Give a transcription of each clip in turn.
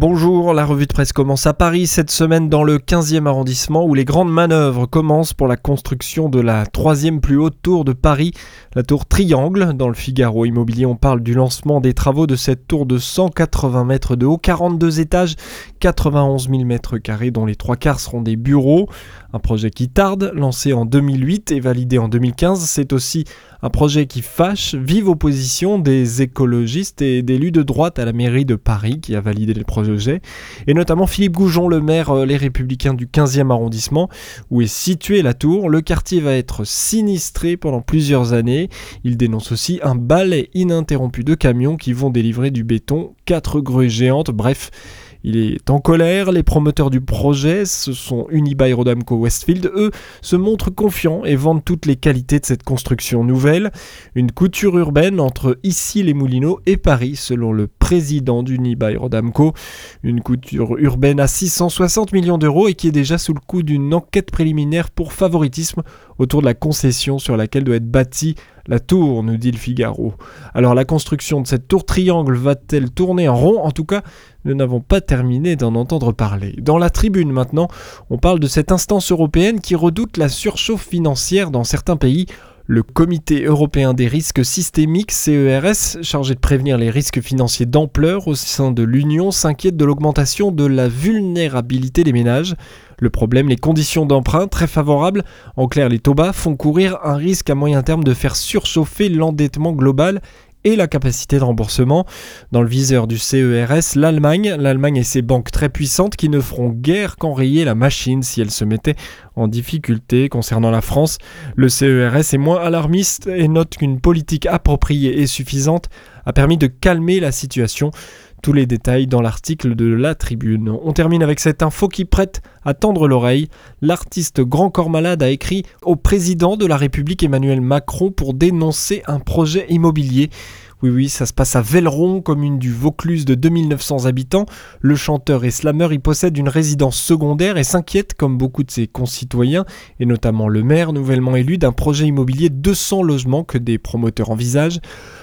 Bonjour, la revue de presse commence à Paris cette semaine dans le 15e arrondissement où les grandes manœuvres commencent pour la construction de la troisième plus haute tour de Paris, la tour Triangle. Dans le Figaro Immobilier, on parle du lancement des travaux de cette tour de 180 mètres de haut, 42 étages, 91 000 mètres carrés dont les trois quarts seront des bureaux. Un projet qui tarde, lancé en 2008 et validé en 2015, c'est aussi un projet qui fâche, vive opposition des écologistes et d'élus de droite à la mairie de Paris qui a validé le projet, et notamment Philippe Goujon, le maire euh, Les Républicains du 15e arrondissement, où est située la tour. Le quartier va être sinistré pendant plusieurs années. Il dénonce aussi un balai ininterrompu de camions qui vont délivrer du béton, quatre grues géantes, bref. Il est en colère, les promoteurs du projet, ce sont Unibail Rodamco Westfield, eux se montrent confiants et vendent toutes les qualités de cette construction nouvelle. Une couture urbaine entre ici les Moulineaux et Paris, selon le président d'Unibail Rodamco. Une couture urbaine à 660 millions d'euros et qui est déjà sous le coup d'une enquête préliminaire pour favoritisme autour de la concession sur laquelle doit être bâtie la tour, nous dit le Figaro. Alors la construction de cette tour triangle va-t-elle tourner en rond? En tout cas, nous n'avons pas terminé d'en entendre parler. Dans la tribune maintenant, on parle de cette instance européenne qui redoute la surchauffe financière dans certains pays le Comité européen des risques systémiques, CERS, chargé de prévenir les risques financiers d'ampleur au sein de l'Union, s'inquiète de l'augmentation de la vulnérabilité des ménages. Le problème, les conditions d'emprunt très favorables, en clair les taux bas, font courir un risque à moyen terme de faire surchauffer l'endettement global et la capacité de remboursement. Dans le viseur du CERS, l'Allemagne, l'Allemagne et ses banques très puissantes qui ne feront guère qu'enrayer la machine si elle se mettait en difficulté. Concernant la France, le CERS est moins alarmiste et note qu'une politique appropriée et suffisante a permis de calmer la situation. Tous les détails dans l'article de la Tribune. On termine avec cette info qui prête à tendre l'oreille. L'artiste Grand Corps Malade a écrit au président de la République Emmanuel Macron pour dénoncer un projet immobilier. Oui, oui, ça se passe à Velleron, commune du Vaucluse de 2900 habitants. Le chanteur et slammer y possède une résidence secondaire et s'inquiète, comme beaucoup de ses concitoyens, et notamment le maire nouvellement élu, d'un projet immobilier 200 logements que des promoteurs envisagent.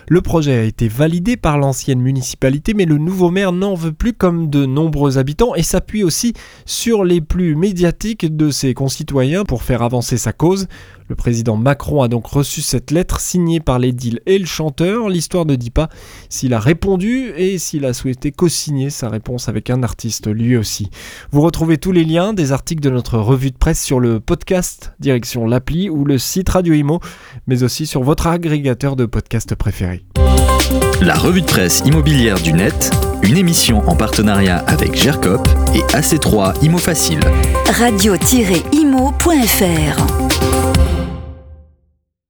Le projet a été validé par l'ancienne municipalité, mais le nouveau maire n'en veut plus comme de nombreux habitants et s'appuie aussi sur les plus médiatiques de ses concitoyens pour faire avancer sa cause. Le président Macron a donc reçu cette lettre signée par l'édile et le chanteur. L'histoire ne dit pas s'il a répondu et s'il a souhaité co-signer sa réponse avec un artiste lui aussi. Vous retrouvez tous les liens des articles de notre revue de presse sur le podcast direction l'appli ou le site Radio Imo, mais aussi sur votre agrégateur de podcasts préféré. La revue de presse immobilière du net, une émission en partenariat avec GERCOP et AC3 Imo Facile. Radio-imo.fr